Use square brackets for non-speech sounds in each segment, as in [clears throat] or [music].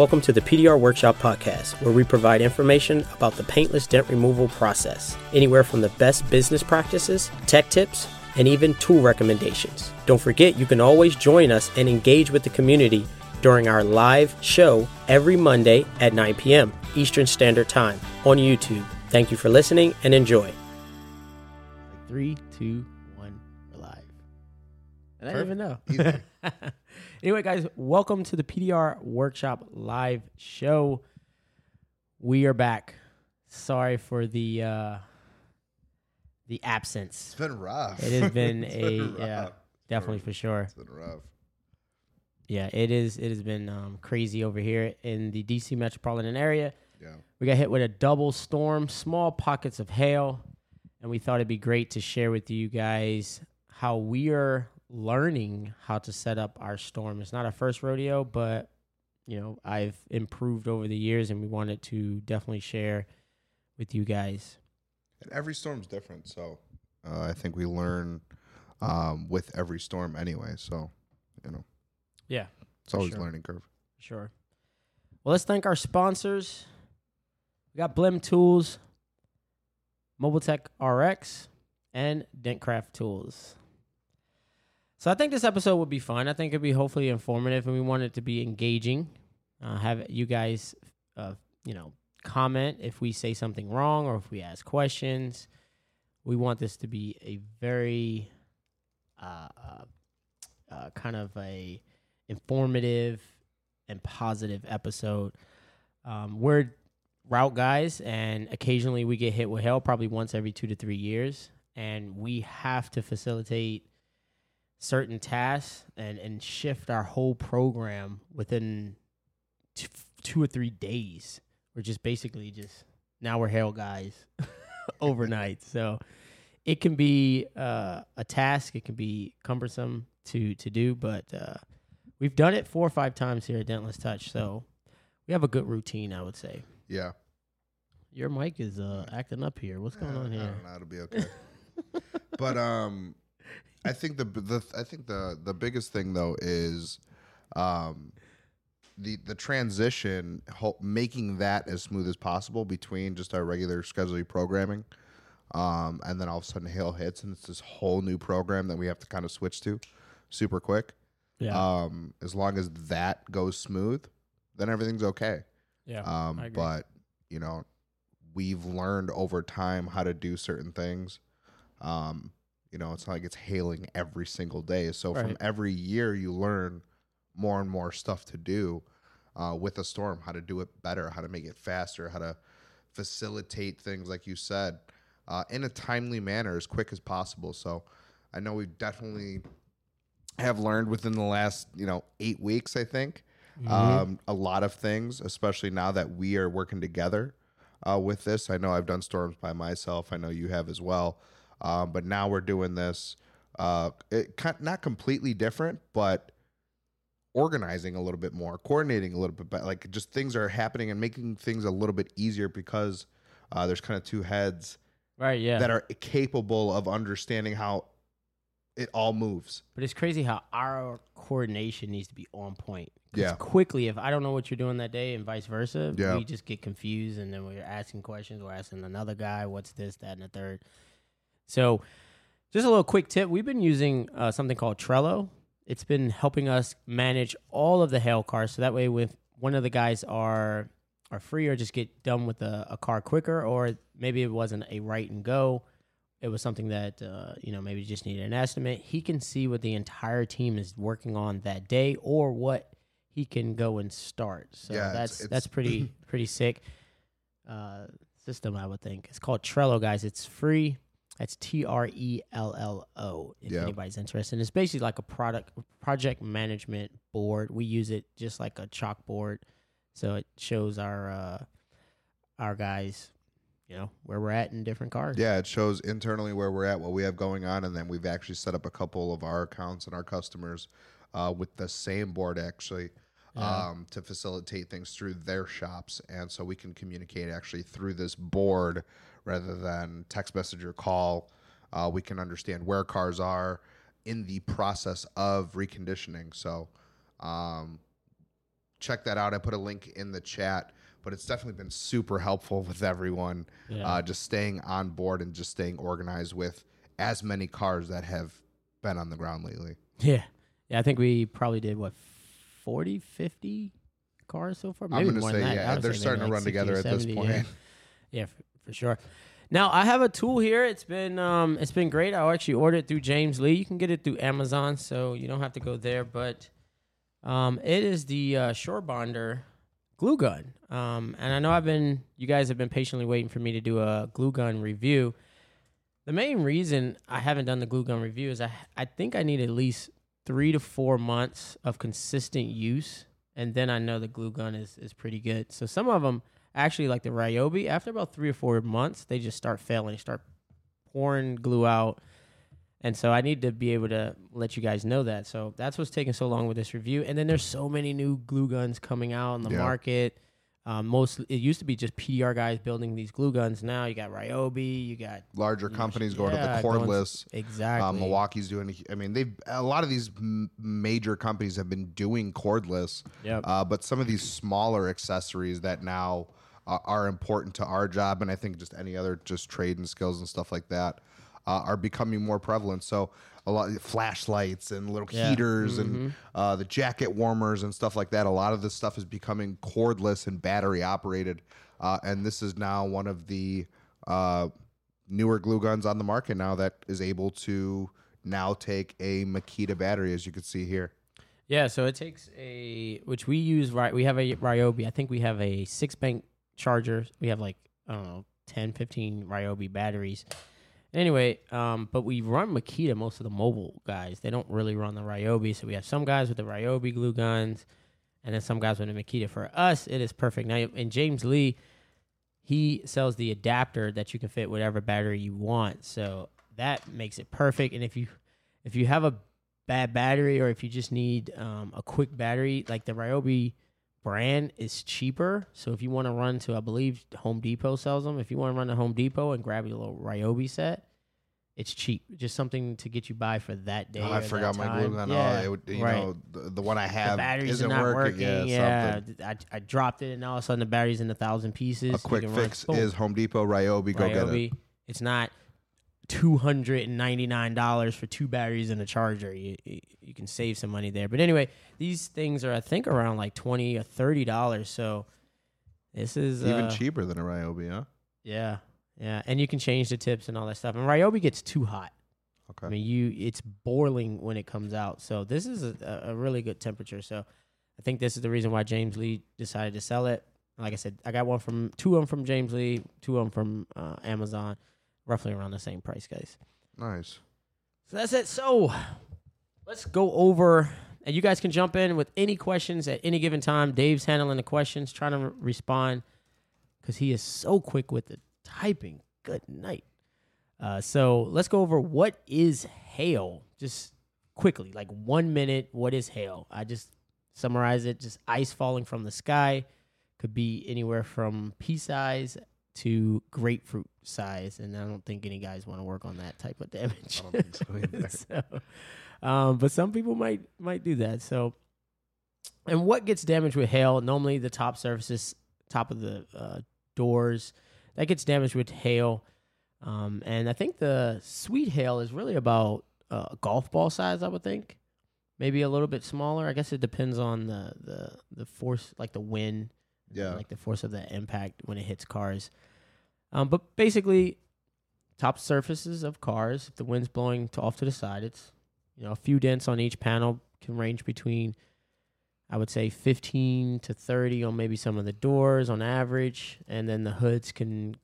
Welcome to the PDR Workshop Podcast, where we provide information about the paintless dent removal process, anywhere from the best business practices, tech tips, and even tool recommendations. Don't forget, you can always join us and engage with the community during our live show every Monday at 9 p.m. Eastern Standard Time on YouTube. Thank you for listening and enjoy. Three, two, one, we're live. I didn't even know. [laughs] Anyway, guys, welcome to the PDR Workshop live show. We are back. Sorry for the uh the absence. It's been rough. It has been [laughs] a been yeah, definitely for sure. It's been rough. Yeah, it is. It has been um, crazy over here in the DC metropolitan area. Yeah. We got hit with a double storm, small pockets of hail, and we thought it'd be great to share with you guys how we are learning how to set up our storm. It's not our first rodeo, but you know, I've improved over the years and we wanted to definitely share with you guys. And every storm's different, so uh, I think we learn um, with every storm anyway. So, you know, Yeah, it's always sure. a learning curve. sure. Well, let's thank our sponsors. We got Blim Tools, Mobile Tech RX, and Dentcraft Tools. So I think this episode would be fun. I think it'd be hopefully informative, and we want it to be engaging. Uh, have you guys, uh, you know, comment if we say something wrong or if we ask questions. We want this to be a very uh, uh, uh, kind of a informative and positive episode. Um, we're route guys, and occasionally we get hit with hell, probably once every two to three years, and we have to facilitate certain tasks and and shift our whole program within t- two or three days. We're just basically just now we're hail guys [laughs] overnight, so it can be uh, a task. It can be cumbersome to to do, but uh, we've done it four or five times here at Dentless Touch, so we have a good routine. I would say. Yeah. Your mic is uh, acting up here. What's going on I here? don't know. It'll be okay. [laughs] but um, I think the the I think the the biggest thing though is um the the transition making that as smooth as possible between just our regular scheduling programming um and then all of a sudden hail hits and it's this whole new program that we have to kind of switch to super quick Yeah, um as long as that goes smooth then everything's okay yeah. um, I agree. but you know, we've learned over time how to do certain things. Um, you know, it's not like it's hailing every single day. So from every year, you learn more and more stuff to do uh, with a storm. How to do it better. How to make it faster. How to facilitate things like you said uh, in a timely manner, as quick as possible. So I know we definitely have learned within the last you know eight weeks. I think Mm-hmm. um, a lot of things, especially now that we are working together uh, with this. I know I've done storms by myself. I know you have as well. Um, but now we're doing this, uh, it, not completely different, but organizing a little bit more, coordinating a little bit better. Like just things are happening and making things a little bit easier because uh, there's kind of two heads right, yeah. that are capable of understanding how it all moves. But it's crazy how our coordination needs to be on point. Yeah. Quickly, if I don't know what you're doing that day and vice versa, Yeah. we just get confused and then we're asking questions. We're asking another guy, what's this, that, and the third. So, just a little quick tip we've been using uh, something called Trello. It's been helping us manage all of the hail cars. So that way, with one of the guys are are free or just get done with a, a car quicker, or maybe it wasn't a right and go, it was something that uh, you know maybe just needed an estimate. He can see what the entire team is working on that day, or what he can go and start. So Yeah, it's- that's it's- that's pretty [clears throat] pretty sick. Uh, system I would think it's called Trello, guys. It's free. That's T R E L L O. If Yeah. anybody's interested, and it's basically like a product project management board. We use it just like a chalkboard, so it shows our uh, our guys, you know, where we're at in different cars. Yeah, it shows internally where we're at, what we have going on, and then we've actually set up a couple of our accounts and our customers uh, with the same board actually um, to facilitate things through their shops, and so we can communicate actually through this board rather than text message or call. Uh, we can understand where cars are in the process of reconditioning. So, um, check that out. I put a link in the chat, but it's definitely been super helpful with everyone. Yeah. Uh, just staying on board and just staying organized with as many cars that have been on the ground lately. Yeah. Yeah, I think we probably did what 40, 50 cars so far. Maybe I'm gonna more say than that. I yeah, they're starting to like run 60 or together at this point. Yeah, yeah for, sure. Now I have a tool here. It's been um, it's been great. I actually ordered it through James Lee. You can get it through Amazon, so you don't have to go there. But um, it is the uh, Surebonder glue gun. Um, and I know I've been you guys have been patiently waiting for me to do a glue gun review. The main reason I haven't done the glue gun review is I I think I need at least three to four months of consistent use, and then I know the glue gun is is pretty good. So some of them actually like the Ryobi, after about three or four months, they just start failing, They start pouring glue out. And so I need to be able to let you guys know that. So that's what's taking so long with this review. And then there's so many new glue guns coming out in the Yeah. market. Um, most it used to be just PDR guys building these glue guns. Now you got Ryobi, you got Larger you know, companies going yeah, to the cordless. exactly Um, Milwaukee's doing. I mean, they've a lot of these m- major companies have been doing cordless, Yep. uh, but some of these smaller accessories that now uh, are important to our job, and I think just any other just trade and skills and stuff like that uh, are becoming more prevalent. So a lot of flashlights and little Yeah. heaters Mm-hmm. and uh, the jacket warmers and stuff like that. A lot of this stuff is becoming cordless and battery operated, uh, and this is now one of the uh, newer glue guns on the market now that is able to now take a Makita battery, as you can see here. Yeah, so it takes a which we use right we have a Ryobi. I think we have a six bank charger. We have like I don't know 10 15 Ryobi batteries. Anyway, um but we run Makita most of the mobile guys. They don't really run the Ryobi, so we have some guys with the Ryobi glue guns and then some guys with the Makita. For us, it is perfect. Now and James Lee he sells the adapter that you can fit whatever battery you want. So that makes it perfect. And if you if you have a bad battery or if you just need um, a quick battery, like the Ryobi brand is cheaper. So if you want to run to, I believe Home Depot sells them. If you want to run to Home Depot and grab your little Ryobi set, it's cheap. Just something to get you by for that day. Oh, I forgot my glue gun. Yeah, Oh, it would, you right. know, the, the one I the have batteries isn't not working. working. Yeah, Yeah. I, I dropped it, and all of a sudden the battery's in a thousand pieces. A quick can run- fix is Home Depot Ryobi. Go get it. It's not two hundred and ninety nine dollars for two batteries and a charger. You, you you can save some money there. But anyway, these things are I think around like twenty or thirty dollars. So this is Even uh, cheaper than a Ryobi, huh? Yeah, yeah, and you can change the tips and all that stuff. And Ryobi gets too hot. Okay. I mean, you it's boiling when it comes out. So this is a, a really good temperature. So I think this is the reason why James Lee decided to sell it. Like I said, I got one from two of them from James Lee, two of them from uh, Amazon, roughly around the same price, guys. nice. So that's it. So let's go over, and you guys can jump in with any questions at any given time. Dave's handling the questions, trying to re- respond because he is so quick with the typing. Good night. Uh, so let's go over what is hail, just quickly, like one minute. What is hail? I just summarize it: just ice falling from the sky. Could be anywhere from pea size to grapefruit size, and I don't think any guys want to work on that type of damage. I don't think so [laughs] so, um, but some people might might do that. So, and what gets damaged with hail? Normally, the top surfaces, top of the uh, doors, that gets damaged with hail. Um, and I think the sweet hail is really about uh, golf ball size. I would think, maybe a little bit smaller. I guess it depends on the the the force, like the wind Yeah. like the force of the impact when it hits cars. Um, but basically, top surfaces of cars, if the wind's blowing to off to the side, it's you know a few dents on each panel can range between, I would say, 15 to 30 on maybe some of the doors on average, and then the hoods can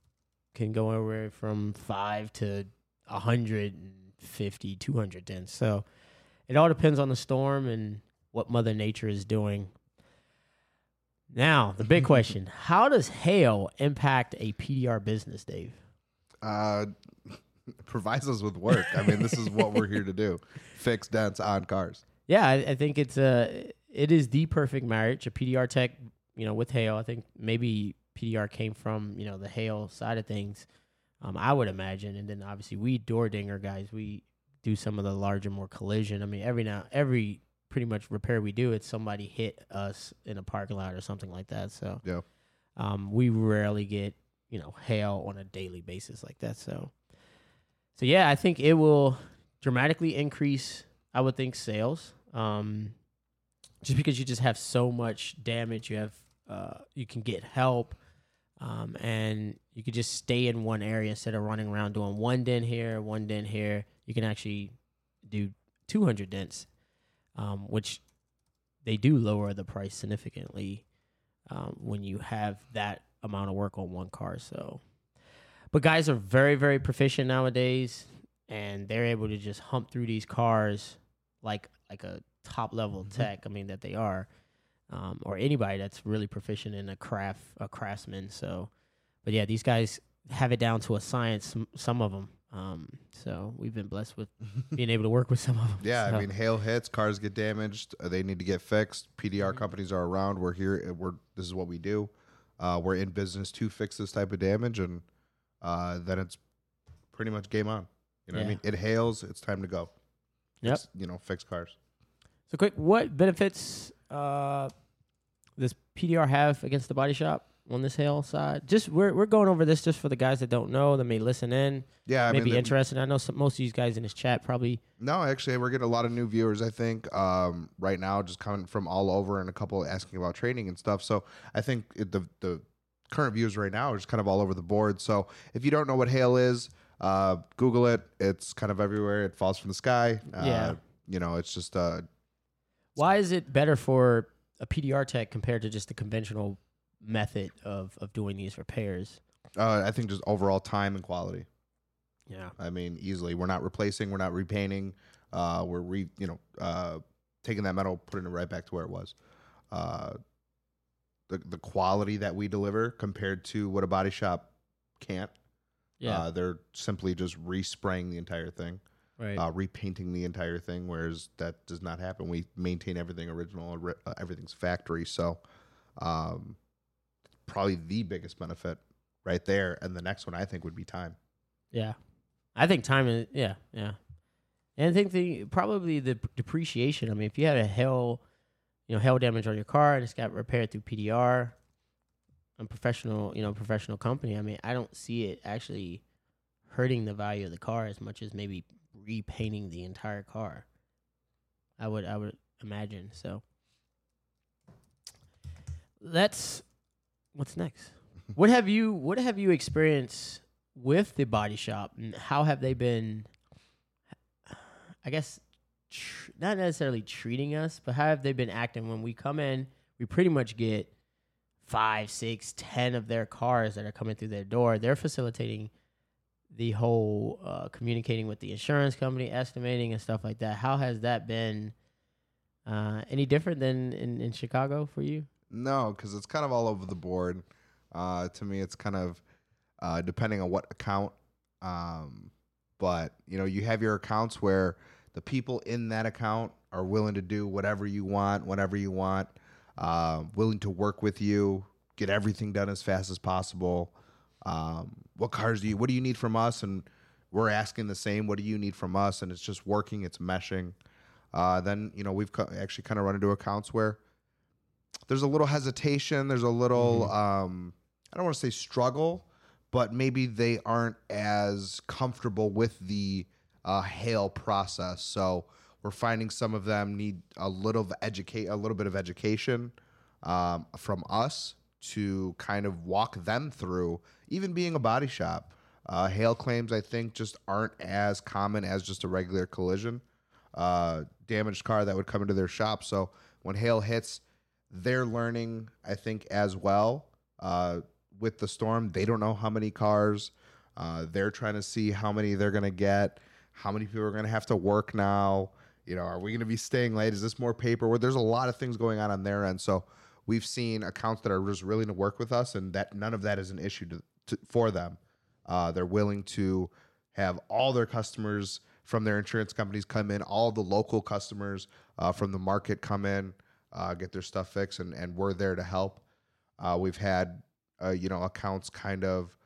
can go anywhere from five to 150, 200 dents. So it all depends on the storm and what Mother Nature is doing now, the big question How does hail impact a PDR business, Dave? uh, [laughs] provides us with work. I mean, this is what we're here to do: [laughs] fix dents on cars. Yeah, I, I think it's a it is the perfect marriage. A PDR tech, you know, with hail. I think maybe PDR came from you know the hail side of things. Um, I would imagine, and then obviously we door dinger guys, we do some of the larger, more collision. I mean, every now every pretty much repair we do, it's somebody hit us in a parking lot or something like that. So Yeah. um, we rarely get you know hail on a daily basis like that. So so yeah, I think it will dramatically increase. I would think sales, um, just because you just have so much damage. You have uh, you can get help, um, and you could just stay in one area instead of running around doing one dent here, one dent here. You can actually do 200 dents, um, which they do lower the price significantly um, when you have that amount of work on one car. So, but guys are very, very proficient nowadays, and they're able to just hump through these cars like like a top level Mhm. tech. I mean that they are, um, or anybody that's really proficient in a craft, a craftsman. So, but yeah, these guys have it down to a science. Some, some of them. Um, so we've been blessed with [laughs] being able to work with some of them. Yeah, So, I mean, hail hits, cars get damaged, uh, they need to get fixed. PDR Mhm. companies are around. We're here. uh, We're this is what we do. Uh, we're in business to fix this type of damage, and uh, then it's pretty much game on. You know, what I mean, it hails. It's time to go. Yep. You know, fix cars. So quick, what benefits uh, does PDR have against the body shop on this hail side? Just we're we're going over this just for the guys that don't know that may listen in, Yeah, I may mean, be interested. I know some, most of these guys in this chat probably. No, actually, we're getting a lot of new viewers. I think um, right now, just coming from all over, and a couple asking about training and stuff. So I think it, the the current viewers right now are just kind of all over the board. So if you don't know what hail is, uh, Google it. It's kind of everywhere. It falls from the sky. Uh, Yeah. You know, it's just uh, Why is it better for a PDR tech compared to just the conventional method of of doing these repairs? uh, I think just overall time and quality. Yeah, I mean, easily. We're not replacing. We're not repainting. Uh, we're re, you know, uh, taking that metal, putting it right back to where it was. Uh, the the quality that we deliver compared to what a body shop can't. yeah, Uh, they're simply just respraying the entire thing, right. uh, repainting the entire thing, whereas that does not happen. We maintain everything original, uh, everything's factory. So, um, probably the biggest benefit right there. And the next one I think would be time. Yeah, I think time is yeah, yeah, and I think the probably the depreciation. I mean, if you had a hail, you know, hail damage on your car and it's got repaired through PDR, a professional, you know, professional company. I mean, I don't see it actually hurting the value of the car as much as maybe repainting the entire car. I would, I would imagine so. Let's. What's next? what have you What have you experienced with the body shop, and how have they been? I guess tr- not necessarily treating us, but how have they been acting when we come in? We pretty much get five, six, ten of their cars that are coming through their door. They're facilitating the whole uh, communicating with the insurance company, estimating and stuff like that. How has that been? Uh, any different than in, in Chicago for you? No, because it's kind of all over the board. Uh, to me, it's kind of uh, depending on what account. Um, but you know, you have your accounts where the people in that account are willing to do whatever you want, whenever you want, uh, willing to work with you, get everything done as fast as possible. Um, what cars do you? What do you need from us? And we're asking the same. What do you need from us? And it's just working. It's meshing. Uh, then you know we've co- actually kind of run into accounts where there's a little hesitation. There's a little, um, I don't want to say struggle, but maybe they aren't as comfortable with the uh, hail process. So we're finding some of them need a little of educate, a little bit of education um, from us to kind of walk them through, even being a body shop. Uh, hail claims, I think, just aren't as common as just a regular collision uh, damaged car that would come into their shop. So when hail hits, they're learning, I think, as well. Uh, with the storm, they don't know how many cars. Uh, they're trying to see how many they're going to get, how many people are going to have to work now. You know, are we going to be staying late? Is this more paperwork? There's a lot of things going on on their end. So we've seen accounts that are just willing to work with us, and that none of that is an issue to, to, for them. Uh, they're willing to have all their customers from their insurance companies come in, all the local customers uh, from the market come in, uh, get their stuff fixed, and, and we're there to help. Uh, we've had, uh, you know, accounts kind of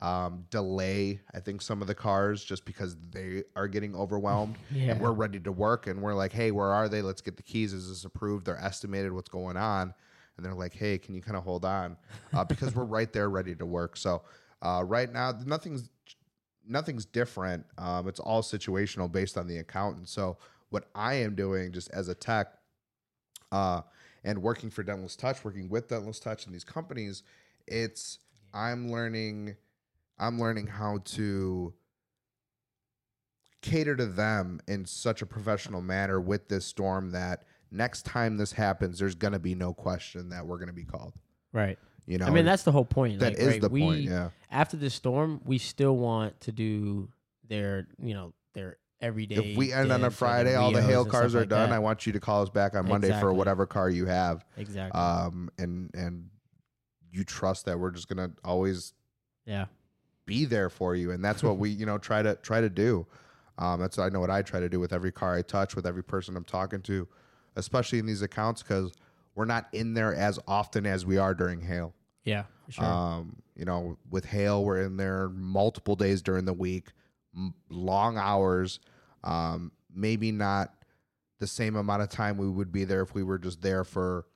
um, delay. I think some of the cars just because they are getting overwhelmed, [laughs] Yeah. and we're ready to work, and we're like, hey, where are they? Let's get the keys. Is this approved? They're estimated. What's going on? And they're like, hey, can you kind of hold on? Uh, [laughs] because we're right there, ready to work. So uh, right now, nothing's nothing's different. Um, it's all situational based on the accountant. So what I am doing just as a tech uh, and working for Dentless Touch, working with Dentless Touch and these companies, it's I'm learning I'm learning how to cater to them in such a professional manner with this storm that next time this happens, there's gonna be no question that we're gonna be called. Right. You know, I mean, that's the whole point. that like, is right, the we, point. Yeah. After the storm, we still want to do their, you know, their everyday. If we end on a dips or their Friday, all the hail cars are like done. that. I want you to call us back on Monday for whatever car you have. exactly. Um, and and you trust that we're just gonna always yeah. be there for you, and that's what we you know try to try to do. Um, that's I know what I try to do with every car I touch, with every person I'm talking to, especially in these accounts because we're not in there as often as we are during hail. Yeah. Sure. Um, you know, with hail, we're in there multiple days during the week, m- long hours. Um, maybe not the same amount of time we would be there if we were just there for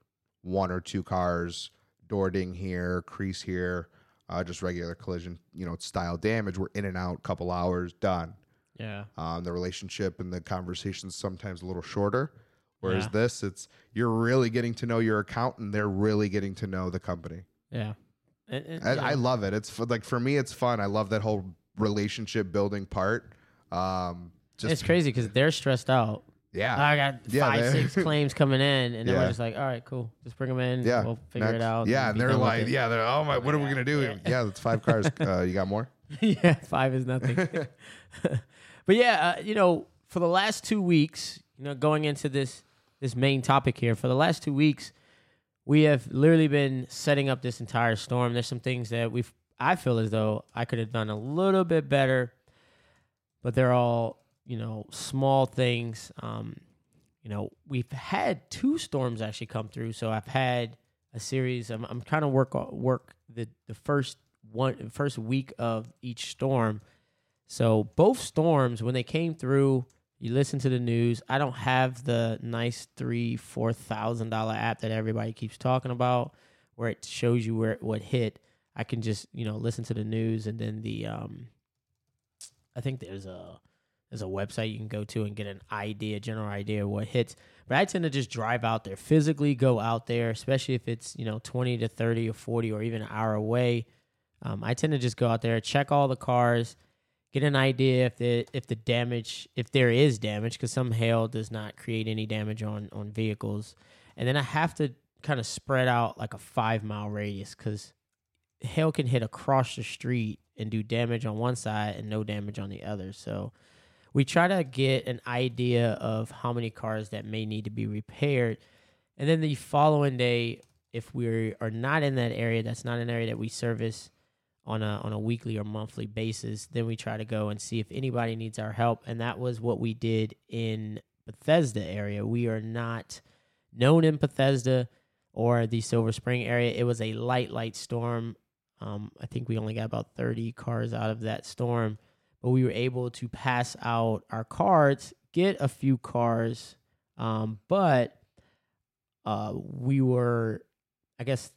one or two cars, door ding here, crease here, uh, just regular collision, you know, style damage. We're in and out, couple hours, done. yeah. Um, the relationship and the conversations sometimes a little shorter. Whereas Yeah. this, it's you're really getting to know your accountant. They're really getting to know the company. Yeah. And, and, I, you I love it. It's like for me, it's fun. I love that whole relationship building part. Um, just it's crazy because they're stressed out. yeah, I got Yeah, five, six [laughs] claims coming in, and then we're just like, all right, cool, just bring them in. yeah. we'll figure Next- it out. Yeah, and be they're like, yeah, they're oh my, what are we gonna do? Yeah. Yeah, that's five cars. [laughs] uh, you got more? yeah, five is nothing. [laughs] but yeah, uh, you know, for the last two weeks, you know, going into this this main topic here, for the last two weeks, we have literally been setting up this entire storm. There's some things that we've I feel as though I could have done a little bit better, but they're all you know small things. Um, you know, we've had two storms actually come through, so I've had a series. I'm I'm trying to work work the the first one first week of each storm. So both storms, when they came through, you listen to the news. I don't have the nice three, four thousand dollar app that everybody keeps talking about, where it shows you where what hit. I can just you know listen to the news and then the um, I think there's a there's a website you can go to and get an idea, general idea of what hits. But I tend to just drive out there, physically go out there, especially if it's you know twenty to thirty or forty or even an hour away. Um, I tend to just go out there, check all the cars, get an idea if the if the damage if there is damage because some hail does not create any damage on on vehicles, and then I have to kind of spread out like a five mile radius because hail can hit across the street and do damage on one side and no damage on the other. So we try to get an idea of how many cars that may need to be repaired, and then the following day, if we are not in that area, that's not an area that we service on a on a weekly or monthly basis, then we try to go and see if anybody needs our help. And that was what we did in Bethesda area. We are not known in Bethesda or the Silver Spring area. It was a light, light storm. Um, I think we only got about 30 cars out of that storm, but we were able to pass out our cards, get a few cars, um, but uh, we were, I guess,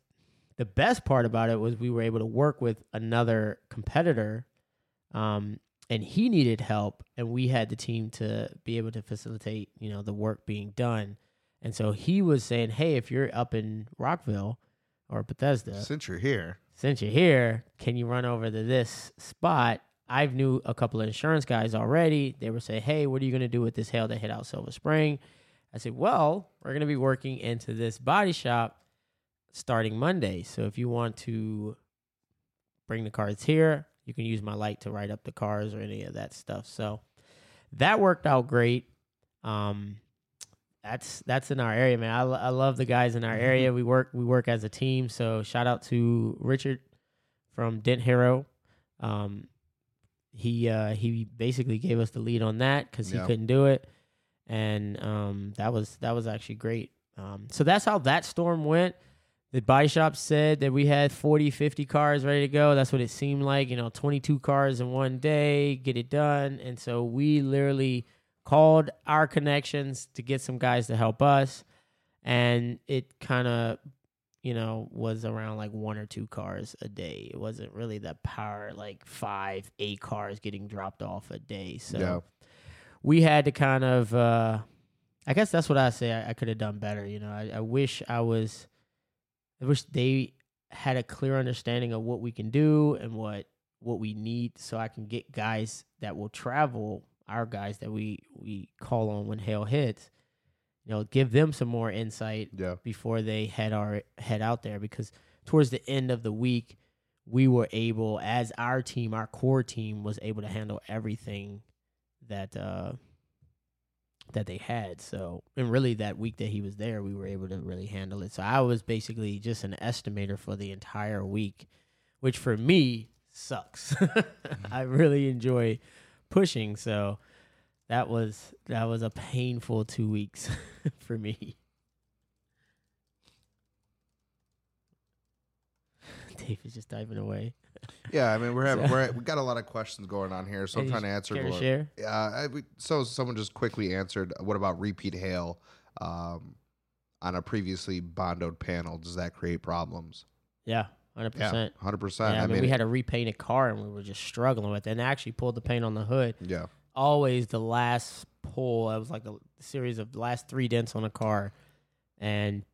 the best part about it was we were able to work with another competitor um, and he needed help and we had the team to be able to facilitate you know the work being done. And so he was saying hey if you're up in rockville or bethesda Since you're here, since you're here can you run over to this spot i've knew a couple of insurance guys already they were say, hey what are you going to do with this hail that hit out silver spring i said well we're going to be working into this body shop starting Monday. So if you want to bring the cards here, you can use my light to write up the cars or any of that stuff. So that worked out great. Um, that's that's in our area, man. I, I love the guys in our area. We work we work as a team. So shout out to Richard from Dent Hero. Um, he uh, he basically gave us the lead on that because he Yeah. couldn't do it, and um, that was that was actually great. Um, so that's how that storm went. the body shop said that we had 40, 50 cars ready to go. That's what it seemed like. You know, 22 cars in one day, get it done. And so we literally called our connections to get some guys to help us. And it kind of, you know, was around like one or two cars a day. It wasn't really the power, like five, eight cars getting dropped off a day. So Yeah. we had to kind of, uh, I guess that's what I say I, I could have done better. You know, I, I wish I was, I wish they had a clear understanding of what we can do and what what we need, so I can get guys that will travel, our guys that we we call on when hail hits. You know, give them some more insight Yeah. before they head our head out there because towards the end of the week we were able as our team our core team was able to handle everything that uh that they had. So and really that week that he was there we were able to really handle it. So i was basically just an estimator for the entire week which for me sucks. [laughs] I really enjoy pushing. So that was that was a painful two weeks [laughs] for me Dave is just diving away. Yeah, I mean we're having So- we're we got a lot of questions going on here, so I'm trying to answer. Care to share? Yeah, I, we, so someone just quickly answered. What about repeat hail um, on a previously bondoed panel? Does that create problems? Yeah, hundred percent. hundred Yeah, percent. I mean, we had a repainted car and we were just struggling with it. And I actually pulled the paint on the hood. yeah, Always the last pull. It was like a series of last three dents on a car, and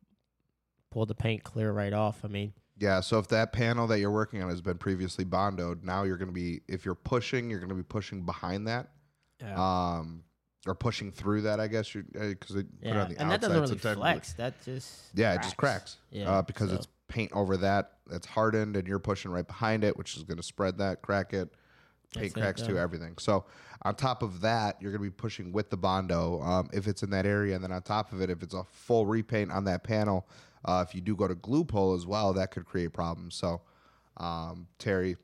pulled the paint clear right off. I mean, yeah. So if that panel that you're working on has been previously bondoed, now you're going to be if you're pushing, you're going to be pushing behind that, yeah, um, or pushing through that. I guess you because they put it on the and that doesn't really flex. That just Yeah, it just cracks. Yeah, uh, because so- it's paint over that that's hardened, and you're pushing right behind it, which is going to spread that, crack it, paint That's it, cracks to yeah. everything. So on top of that, you're going to be pushing with the bondo um, if it's in that area, and then on top of it, if it's a full repaint on that panel, uh, if you do go to glue pull as well, that could create problems. So um, Terry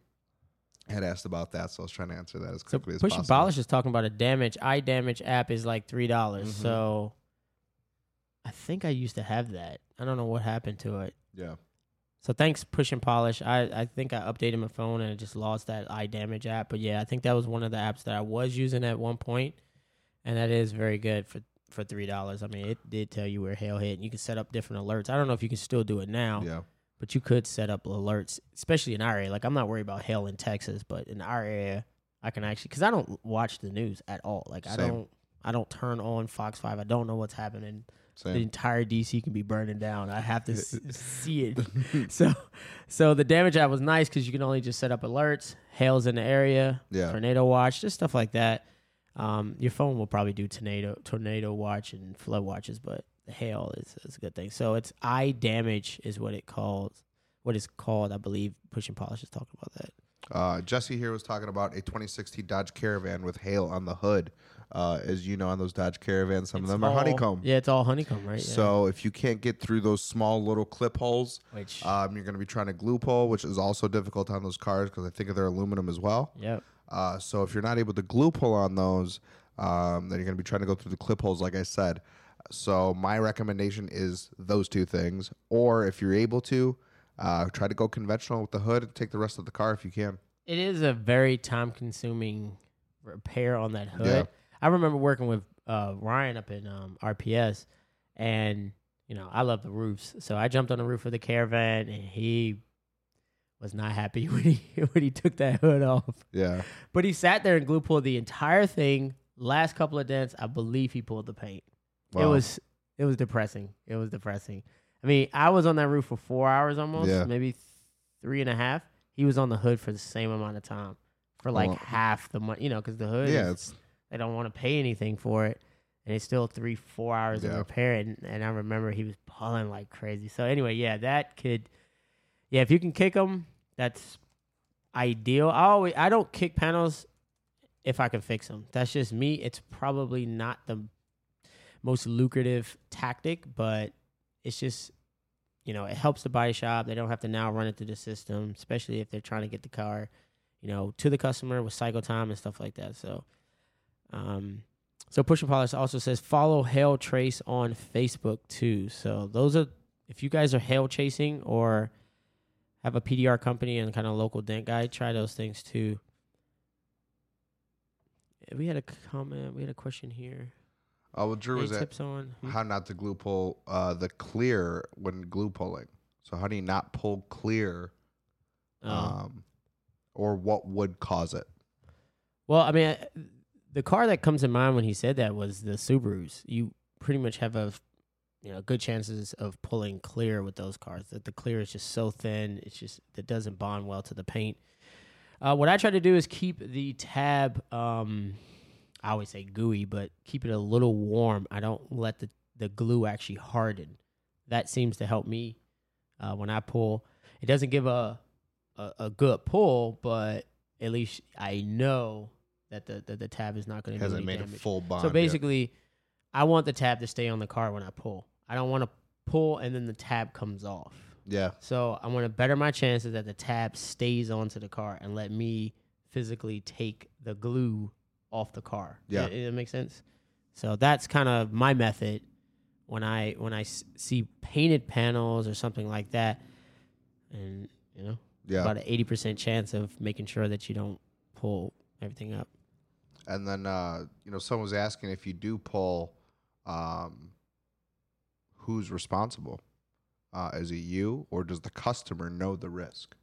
had asked about that, so I was trying to answer that as So quickly as Push possible. Polish is talking about a damage. I damage app is like three dollars. Mhm. So I think I used to have that. I don't know what happened to it. Yeah, So thanks, Push and Polish. I, I think I updated my phone and I just lost that eye damage app. But yeah, I think that was one of the apps that I was using at one point, and that is very good for for three dollars. I mean, it did tell you where hail hit, and you can set up different alerts. I don't know if you can still do it now, yeah, but you could set up alerts, especially in our area. Like I'm not worried about hail in Texas, but in our area, I can actually because I don't watch the news at all. Like I don't I don't turn on Fox Five. I don't know what's happening the entire DC can be burning down. I have to s- [laughs] see it. So, so the damage app was nice because you can only just set up alerts, hails in the area, Yeah. tornado watch, just stuff like that. Um, your phone will probably do tornado tornado watch and flood watches, but the hail is, is a good thing. So it's eye damage is what it calls. What it's called, I believe. Push and polish is talking about that. Uh, Jesse here was talking about a 2016 Dodge Caravan with hail on the hood. Uh, as you know, on those Dodge Caravans, some It's of them are honeycomb. Yeah, it's all honeycomb, right? Yeah. So if you can't get through those small little clip holes, which um, you're going to be trying to glue pull, which is also difficult on those cars because I think they're aluminum as well. yep. Uh, so if you're not able to glue pull on those, um, then you're going to be trying to go through the clip holes, like I said. So my recommendation is those two things, or if you're able to, uh, try to go conventional with the hood and take the rest of the car if you can. It is a very time consuming repair on that hood. Yeah. I remember working with uh, Ryan up in um, RPS, and you know I love the roofs, so I jumped on the roof of the caravan, and he was not happy [laughs] when he when he took that hood off. Yeah. But he sat there and glue pulled the entire thing. Last couple of dents, I believe he pulled the paint. Wow. It was it was depressing. It was depressing. I mean, I was on that roof for four hours almost, Yeah. maybe th- three and a half. He was on the hood for the same amount of time, for like Well, half the month. You know, because the hood, Yeah, is- it's they don't want to pay anything for it, and it's still three, four hours of repair. And, and I remember he was pulling like crazy. So anyway, yeah, that could, yeah, if you can kick them, that's ideal. I always, I don't kick panels if I can fix them. That's just me. It's probably not the most lucrative tactic, but it's just you know it helps the body shop. They don't have to now run it through the system, especially if they're trying to get the car, you know, to the customer with cycle time and stuff like that. So, um, so Push and Polish also says follow HailTrace on Facebook too. So those are if you guys are hail chasing or have a PDR company and kind of local dent guy, try those things too. We had a comment. We had a question here. Oh, well, Drew Any was at tips on hmm? how not to glue pull uh, the clear when glue pulling. So how do you not pull clear, Oh. um, or what would cause it? Well, I mean, the car that comes to mind when he said that was the Subarus. You pretty much have a, you know, good chances of pulling clear with those cars. That the clear is just so thin, it's just it doesn't bond well to the paint. Uh, what I try to do is keep the tab. Um, I always say gooey, but keep it a little warm. I don't let the the glue actually harden. That seems to help me uh, when I pull. It doesn't give a, a a good pull, but at least I know that the the, the tab is not going to Hasn't made damage. a full bond. So yet. basically, I want the tab to stay on the car when I pull. I don't want to pull and then the tab comes off. yeah, So I want to better my chances that the tab stays onto the car and let me physically take the glue off the car. Yeah. it, it makes sense. So that's kind of my method when I when I s- see painted panels or something like that, and you know yeah. about an eighty percent chance of making sure that you don't pull everything up. And then uh, you know, someone was asking if you do pull, um, who's responsible? Uh, is it you or does the customer know the risk?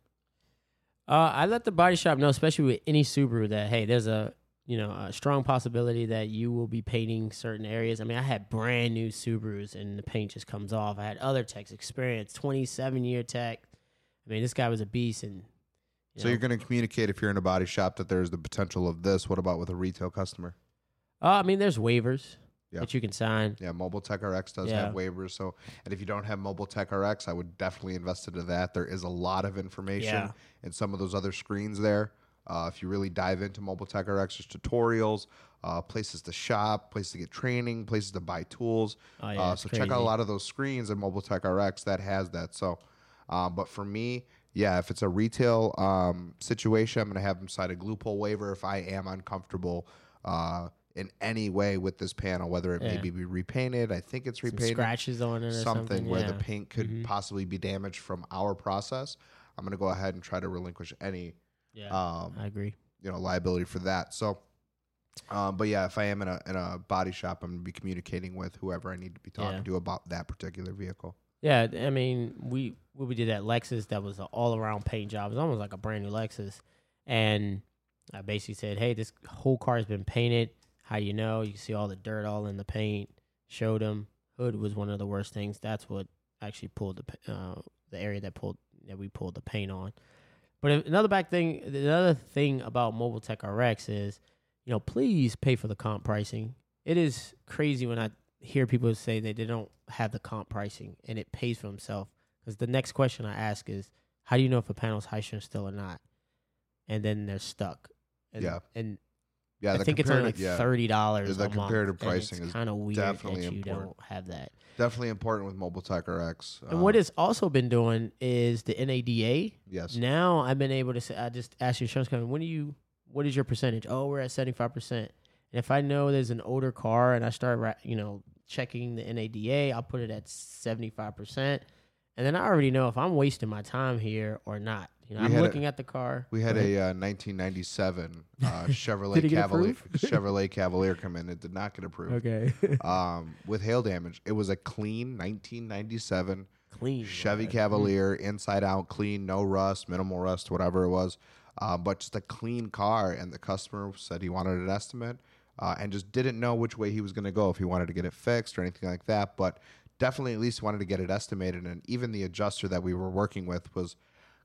Uh, I let the body shop know, especially with any Subaru, that hey, there's a you know a strong possibility that you will be painting certain areas. I mean, I had brand new Subarus and the paint just comes off. I had other techs experience, 27 year tech. I mean, this guy was a beast, and So know, you're going to communicate if you're in a body shop that there's the potential of this. What about with a retail customer? Uh, I mean, there's waivers Yeah. that you can sign. Yeah, Mobile Tech RX does Yeah. have waivers. So, and if you don't have Mobile Tech RX, I would definitely invest into that. There is a lot of information Yeah. in some of those other screens there. Uh, if you really dive into Mobile Tech RX, there's tutorials, uh, places to shop, places to get training, places to buy tools. Oh yeah, uh, so check out a lot of those screens in Mobile Tech RX that has that. So, um, but for me, yeah, if it's a retail um, situation, I'm going to have them sign a glue pull waiver if I am uncomfortable uh, in any way with this panel, whether it Yeah. maybe be repainted. I think it's Some repainted. scratches on it or something, something where the paint could Mhm. possibly be damaged from our process. I'm going to go ahead and try to relinquish any Yeah, um, I agree. you know liability for that. So, um, but yeah, if I am in a in a body shop, I'm gonna be communicating with whoever I need to be talking Yeah. to about that particular vehicle. Yeah, I mean, we we did at Lexus that was an all around paint job. It was almost like a brand new Lexus, and I basically said, "Hey, this whole car has been painted. How you know? You can see all the dirt all in the paint." Showed him hood was one of the worst things. That's what actually pulled the uh, the area that pulled that we pulled the paint on. But another back thing, another thing about Mobile Tech RX is, you know, please pay for the comp pricing. It is crazy when I hear people say that they don't have the comp pricing and it pays for himself. Because the next question I ask is, how do you know if a panel's high strength still or not? And then they're stuck. And, Yeah. And Yeah, I think it's only like thirty dollars. The a month, comparative and pricing is kind of weird definitely that you important. don't have that. definitely important with Mobile RX. And what Um, it's also been doing is the NADA. yes, Now I've been able to say, I just asked your insurance company, when do you, what is your percentage? Oh, we're at 75%. And if I know there's an older car and I start, you know, checking the NADA, I'll put it at 75%. And then I already know if I'm wasting my time here or not. You know, We I'm had a- looking at the car. we had a uh, 1997 uh, [laughs] Chevrolet Cavalier? [laughs] Chevrolet Cavalier come in. It did not get approved. Okay. [laughs] Um, with hail damage, it was a clean 1997 Clean. Chevy right? Cavalier, inside out, clean, no rust, minimal rust, whatever it was, uh, but just a clean car. And the customer said he wanted an estimate uh, and just didn't know which way he was going to go if he wanted to get it fixed or anything like that. But definitely at least wanted to get it estimated. And even the adjuster that we were working with was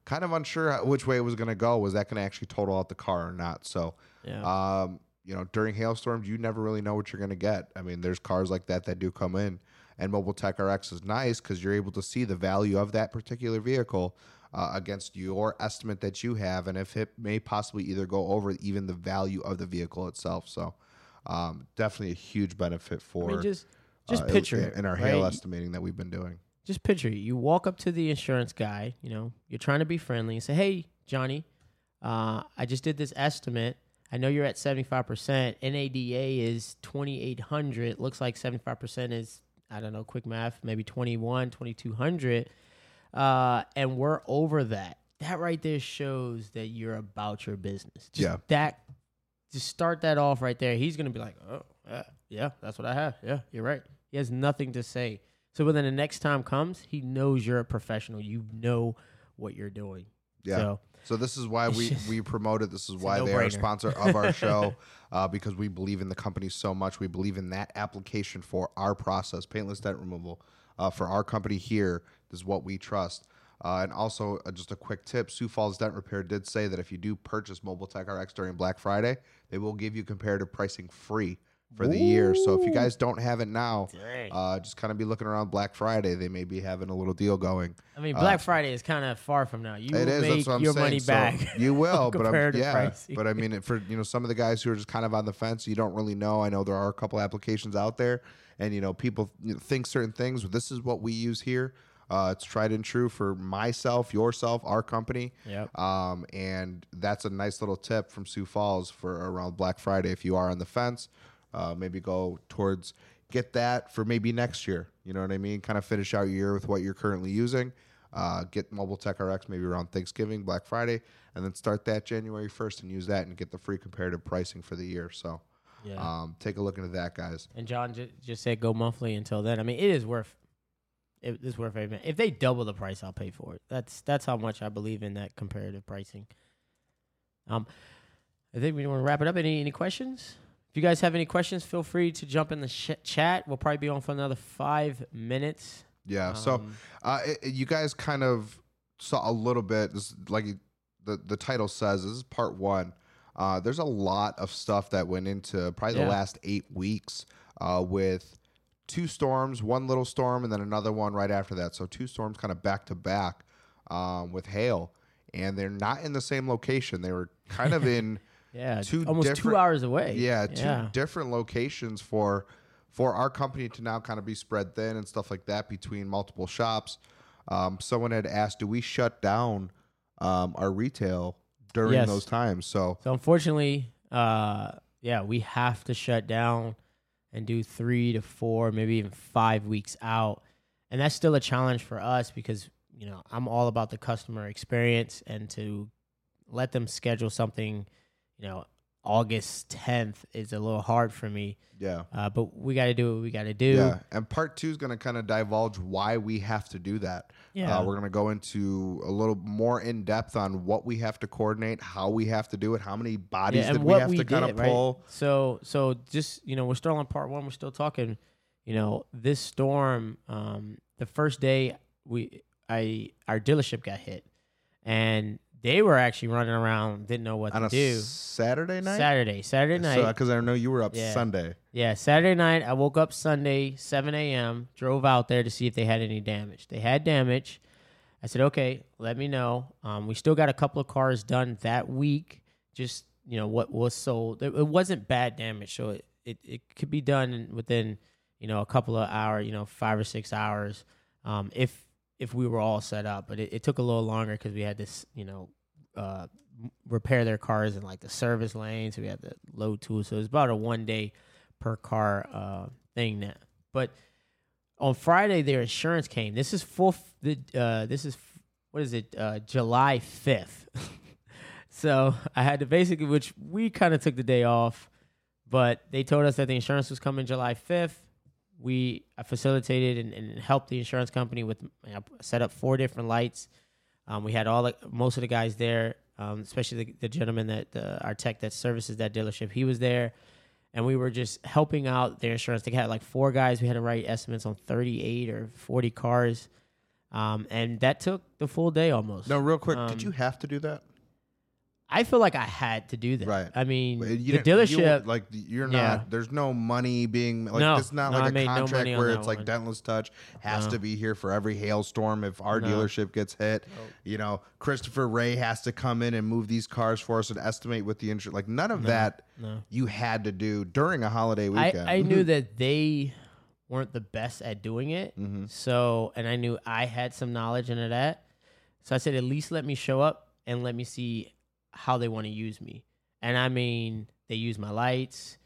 kind of unsure which way it was going to go. Was that going to actually total out the car or not? So, Yeah. um, you know, during hailstorms, you never really know what you're going to get. I mean, there's cars like that that do come in, and Mobile Tech RX is nice because you're able to see the value of that particular vehicle uh, against your estimate that you have, and if it may possibly either go over even the value of the vehicle itself. So, um, definitely a huge benefit for I mean, just, just uh, picture in, in our right? hail estimating that we've been doing. just picture it. You walk up to the insurance guy, you know, you're trying to be friendly and say, Hey, Johnny, uh, I just did this estimate. I know you're at 75%. NADA is 2,800. Looks like 75% is, I don't know, quick math, maybe 21, 2200, uh, and we're over that. That right there shows that you're about your business. Just Yeah. That, just start that off right there. He's gonna be like, oh, yeah, yeah, that's what I have. Yeah, you're right. He has nothing to say. So when the next time comes, he knows you're a professional. You know what you're doing. Yeah. So So this is why we just- we promote it. This is why they are a sponsor of our [laughs] show uh, because we believe in the company so much. We believe in that application for our process, paintless dent removal, uh, for our company here. This is what we trust. Uh, and also, uh, just a quick tip: Sioux Falls Dent Repair did say that if you do purchase Mobile Tech RX during Black Friday, they will give you comparative pricing free for the year. So if you guys don't have it now, uh, just kind of be looking around Black Friday. They may be having a little deal going. I mean, Black Friday is kind of far from now. You uh, It will is. make That's what I'm your saying. money So back. [laughs] you will, but I'm, comparative yeah. pricing. But I mean, for you know, some of the guys who are just kind of on the fence, you don't really know. I know there are a couple applications out there, and you know, people you know, think certain things. This is what we use here. Uh, it's tried and true for myself, yourself, our company. Yep. Um, and that's a nice little tip from Sioux Falls for around Black Friday. If you are on the fence, uh, maybe go towards get that for maybe next year. You know what I mean? Kind of finish out your year with what you're currently using. Uh, get Mobile Tech RX maybe around Thanksgiving, Black Friday, and then start that January 1st and use that and get the free comparative pricing for the year. So Yeah. um, take a look into that, guys. and John j- just said go monthly until then. I mean, it is worth. It is worth it. If they double the price, I'll pay for it. That's that's how much I believe in that comparative pricing. Um, I think we want to wrap it up. Any any questions? If you guys have any questions, feel free to jump in the sh- chat. We'll probably be on for another five minutes. Yeah. so Um, Uh, it, it- you guys kind of saw a little bit. This, like the the title says, this is part one. Uh, there's a lot of stuff that went into probably Yeah. the last eight weeks uh, with two storms, one little storm, and then another one right after that. So two storms kind of back to back um, with hail, and they're not in the same location. They were kind of in [laughs] yeah, two almost two hours away. yeah two yeah. different locations for for our company to now kind of be spread thin and stuff like that between multiple shops um, someone had asked do we shut down um, our retail during Yes. those times so So unfortunately, uh, yeah, we have to shut down and do three to four, maybe even five weeks out, and that's still a challenge for us because you know I'm all about the customer experience and to let them schedule something, you know, August 10th is a little hard for me, yeah uh, but we got to do what we got to do. yeah and part two is going to kind of divulge why we have to do that Yeah. uh, we're going to go into a little more in depth on what we have to coordinate how we have to do it how many bodies yeah, that we have we to kind of right? pull So, so just you know, we're still on part one. We're still talking. You know, this storm. Um, the first day we, I, our dealership got hit, and they were actually running around, didn't know what on to a do. saturday night Saturday, Saturday night. because i know you were up Yeah. sunday Yeah, Saturday night. I woke up Sunday, 7 a.m. Drove out there to see if they had any damage. They had damage. I said, okay, let me know. Um, we still got a couple of cars done that week. Just you know what was sold. It, it wasn't bad damage, so it, it, it could be done within you know a couple of hours, you know five or six hours, um, if if we were all set up. But it, it took a little longer because we had this you know uh, repair their cars in like the service lanes. we had to load tools, so it was about a one day per car uh, thing now. But on Friday, their insurance came. This is full. The uh, this is what is it? Uh, July fifth. [laughs] so I had to basically, which we kind of took the day off, but they told us that the insurance was coming July fifth. We I facilitated and, and helped the insurance company with I set up four different lights. Um, we had all the, most of the guys there, um, especially the, the gentleman that uh, our tech that services that dealership. He was there and we were just helping out their insurance. They had like four guys. We had to write estimates on 38 or 40 cars. Um, and that took the full day almost. no real quick Um, did you have to do that I feel like I had to do that. Right. I mean, But the you didn't- you dealership. like you're Yeah. not. There's no money being like. No. it's not No, I like a made no contract money on where it's like one. Dentless Touch has No. to be here for every hailstorm if our No. dealership gets hit. Nope. You know, Christopher Ray has to come in and move these cars for us and estimate with the insurance. Like none of that no. you had to do during a holiday I, weekend. I knew [laughs] that they weren't the best at doing it. Mhm. So, and I knew I had some knowledge into that. So I said, at least let me show up and let me see how they want to use me. And I mean, they use my lights.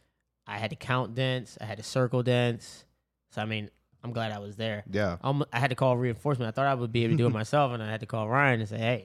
I had to count dents. I had to circle dents. So I mean, I'm glad I was there. Yeah. Um, I had to call reinforcement. I thought I would be able to do it myself, and I had to call Ryan and say, "Hey,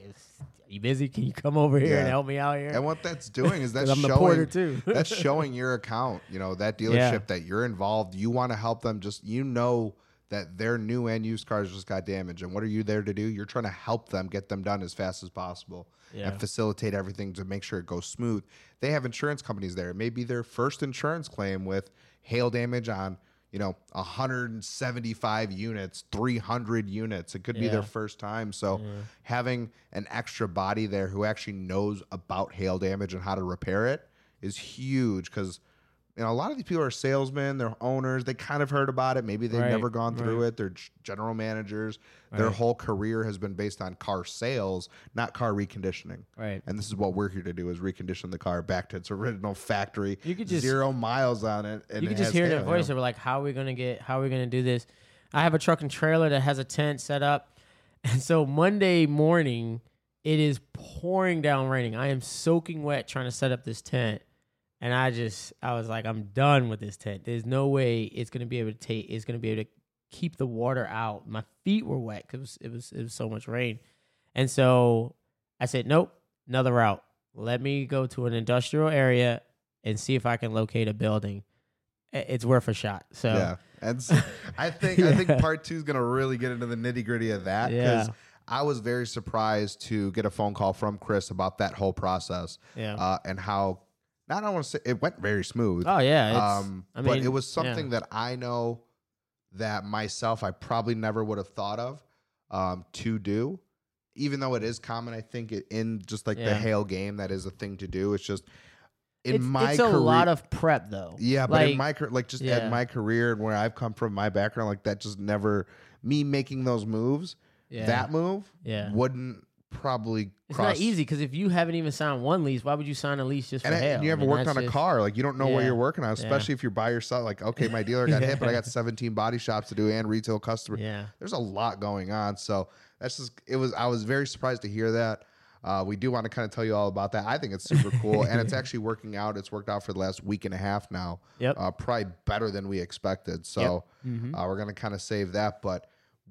you busy? Can you come over here and help me out here?" And what that's doing is [laughs] that's I'm showing porter too. that's [laughs] showing your account, you know, that dealership Yeah. that you're involved. You want to help them. Just you know that their new and used cars just got damaged, and what are you there to do? You're trying to help them get them done as fast as possible Yeah. and facilitate everything to make sure it goes smooth. They have insurance companies there. It may be their first insurance claim with hail damage on. You know, 175 units, 300 units. It could be their first time. So, having an extra body there who actually knows about hail damage and how to repair it is huge because you know a lot of these people are salesmen they're owners they kind of heard about it maybe they've Right, never gone through it they're general managers their whole career has been based on car sales not car reconditioning right. and this is what we're here to do is recondition the car back to its original factory You could just- zero miles on it and you can just hear their voice. were like, "How are we gonna get? How are we gonna do this?" I have a truck and trailer that has a tent set up, [laughs] and so Monday morning it is pouring down raining. I am soaking wet trying to set up this tent, and I just I was like, I'm done with this tent. There's no way it's gonna be able to take. It's gonna be able to keep the water out. My feet were wet because it was it was so much rain, and so I said, nope, another route. Let me go to an industrial area and see if I can locate a building. It's worth a shot. So Yeah, and s- [laughs] I think I think part two is gonna really get into the nitty gritty of that because Yeah. I was very surprised to get a phone call from Chris about that whole process yeah. uh, and how. Not I want to say it went very smooth. oh yeah. Um, I but it was yeah. something that I know that myself I probably never would have thought of um, to do. Even though it is common, I think it, in just like the hail game, that is a thing to do. It's just in it's, my it's a career, lot of prep though. yeah, but in my career, like just yeah. at my career and where I've come from, my background, like that, just never me making those moves. yeah, That move yeah. wouldn't probably It's cross. not easy because if you haven't even signed one lease, why would you sign a lease just for And, I- hail? you I haven't mean, worked on a just- car, like you don't know what Yeah. you're working on, Yeah. especially if you're by yourself. Like, okay, my dealer got hit, but I got [laughs] 17 body shops to do and retail customer. Yeah, There's a lot going on, so that's just it was. I was very surprised to hear that. Uh, we do want to kind of tell you all about that. I think it's super cool, and it's [laughs] actually working out. It's worked out for the last week and a half now. Yep. Uh, probably better than we expected. So Mhm. uh, we're gonna kind of save that. But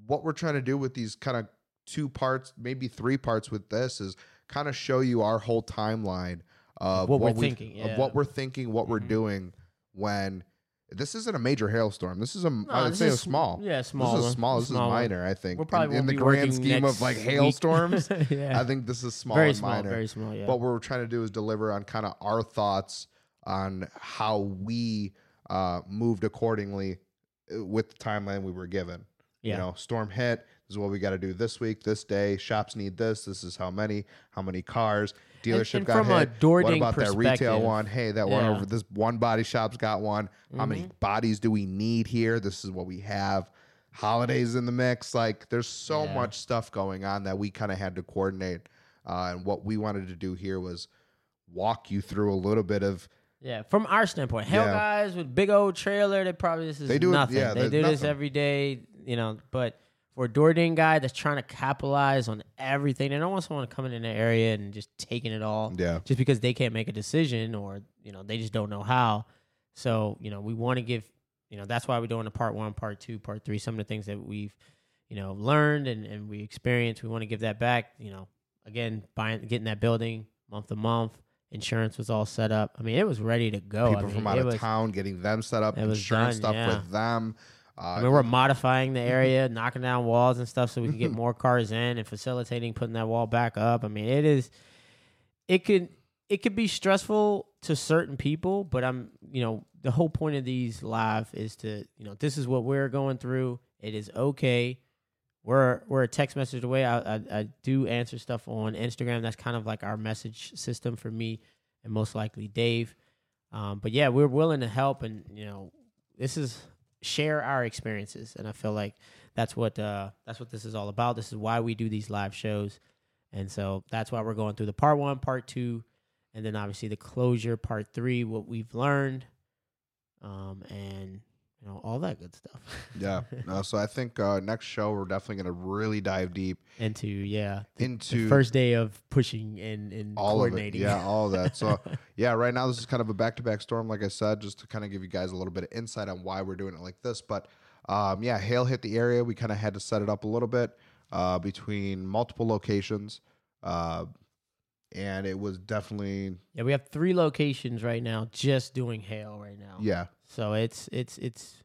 what we're trying to do with these kind of two parts, maybe three parts with this, is kind of show you our whole timeline of What we're thinking, yeah. Mm-hmm. what we're thinking, what we're doing when. This isn't a major hailstorm. This is a No, I would say a small. Yeah, small. This is small. This is one. minor. I think. We'll probably in, in the grand scheme of like hailstorms, [laughs] yeah, I think this is small very and small, minor. very small. Yeah, But what we're trying to do is deliver on kind of our thoughts on how we uh, moved accordingly uh, with the timeline we were given. yeah, You know, storm hit. This is what we got to do this week, this day. Shops need this. This is how many, how many cars. Dealership and got from a hit. Dording what about that retail one? Hey, that one over this one body shop's got one. How many Mhm. bodies do we need here? This is what we have. Holidays in the mix. Like there's so Yeah. much stuff going on that we kind of had to coordinate. Uh, and what we wanted to do here was walk you through a little bit of Yeah, from our standpoint, hell Yeah. guys with big old trailer, they probably this is They do it- nothing. yeah, they do this every day, you know. But for a Dordogne guy that's trying to capitalize on everything, they don't want someone coming in the area and just taking it all, yeah. just because they can't make a decision or you know they just don't know how. So you know we want to give, you know, that's why we're doing the part one, part two, part three. Some of the things that we've, you know, learned and, and we experienced, we want to give that back. You know, again, buying, getting that building month to month. Insurance was all set up. I mean, it was ready to go. People I mean, from out of was, town getting them set up, insurance done, stuff yeah. with them. Uh, I mean, we're [laughs] modifying the area, knocking down walls and stuff so we can get more cars in and facilitating putting that wall back up. I mean, it is it could it could be stressful to certain people, but I'm, you know, the whole point of these live is to, you know, this is what we're going through. It is okay. We're we're a text message away. I, I I do answer stuff on Instagram. That's kind of like our message system for me and most likely Dave. Um, but yeah, we're willing to help, and you know, this is share our experiences, and I feel like that's what uh, that's what this is all about. This is why we do these live shows, and so that's why we're going through the part one, part two, and then obviously the closure, part three, what we've learned, um, and you know all that good stuff. [laughs] yeah. No, so I think uh, next show we're definitely going to really dive deep into yeah, the into first day of pushing and and all of it. coordinating. Yeah, [laughs] all of that. So yeah, right now this is kind of a back-to-back storm, like I said, just to kind of give you guys a little bit of insight on why we're doing it like this. But um, yeah, hail hit the area. We kind of had to set it up a little bit uh, between multiple locations, uh, and it was definitely Yeah, we have three locations right now just doing hail right now. yeah, So it's it's it's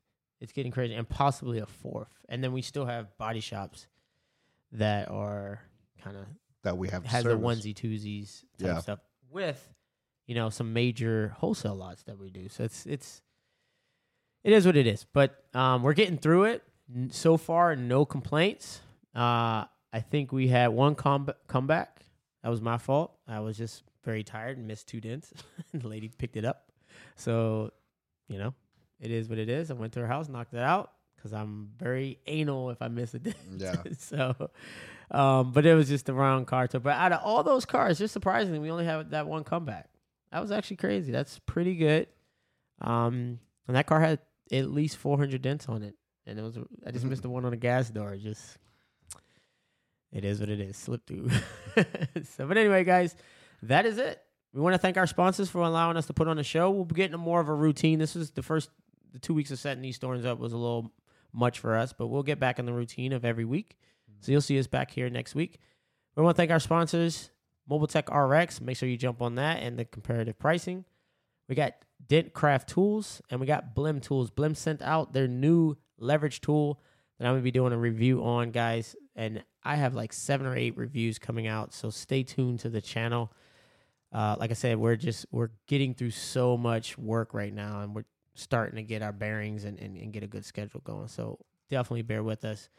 it's getting crazy, and possibly a fourth. And then we still have body shops that are kind of that we have has the service. onesie twosies type Yeah. stuff with you know some major wholesale lots that we do. So it's it's it is what it is. But um, we're getting through it so far. No complaints. Uh, I think we had one com- comeback. That was my fault. I was just very tired and missed two dents. [laughs] and the lady picked it up. So you know, it is what it is. I went to her house, knocked it out because I'm very anal if I miss a dent. Yeah. [laughs] so, um, but it was just the wrong car to. But out of all those cars, just surprisingly, we only have that one comeback. That was actually crazy. That's pretty good. Um, and that car had at least 400 dents on it, and it was. I just missed the one on the gas door. Just, it is what it is. Slip through. [laughs] so, but anyway, guys, that is it. We want to thank our sponsors for allowing us to put on the show. We'll be getting more of a routine. This was the first, the two weeks of setting these storms up was a little much for us, but we'll get back in the routine of every week. Mm-hmm. So you'll see us back here next week. We want to thank our sponsors, Mobile Tech RX. Make sure you jump on that and the comparative pricing. We got Dentcraft Tools and we got Blim Tools. Blim sent out their new leverage tool that I'm going to be doing a review on, guys. And I have like seven or eight reviews coming out. So stay tuned to the channel. Uh, like I said, we're just we're getting through so much work right now, and we're starting to get our bearings and, and, and get a good schedule going. So definitely bear with us.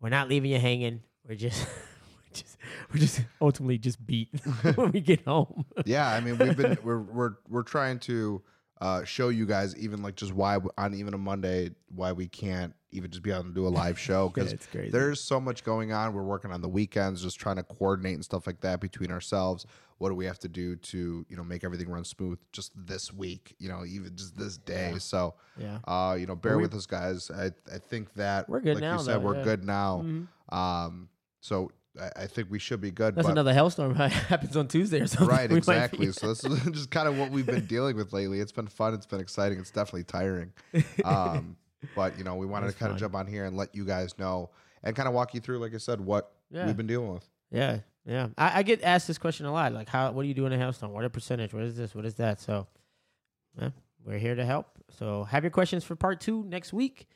We're not leaving you hanging. We're just [laughs] we're just we're just ultimately just beat [laughs] when we get home. [laughs] yeah. I mean, we've been we're we're we're trying to uh, show you guys even like just why on even a Monday why we can't even just be able to do a live show [laughs] because crazy. there's so much going on. We're working on the weekends, just trying to coordinate and stuff like that between ourselves. What do we have to do to you know make everything run smooth just this week? You know, even just this day. So. yeah. Uh, you know, bear we- with us, guys. I I think that We're good like now, You said though, we're yeah. good now. Mhm. Um, so I, I think we should be good. That's but another hailstorm [laughs] happens on Tuesday or something. right, [laughs] exactly. So this is just kind of what we've been dealing with lately. It's been fun. It's been exciting. It's definitely tiring. Um, but you know, we wanted to kind of jump on here and let you guys know and kind of walk you through, like I said, what Yeah. we've been dealing with. Yeah, yeah. I, I get asked this question a lot. Like, how? What do you do in a hailstorm? What a percentage? What is this? What is that? So, yeah, we're here to help. So, have your questions for part two next week,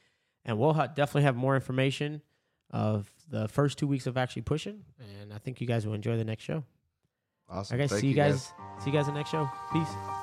and we'll ha- definitely have more information of the first two weeks of actually pushing. And I think you guys will enjoy the next show. Awesome. Okay, Thank see you guys. See you guys in the next show. Peace.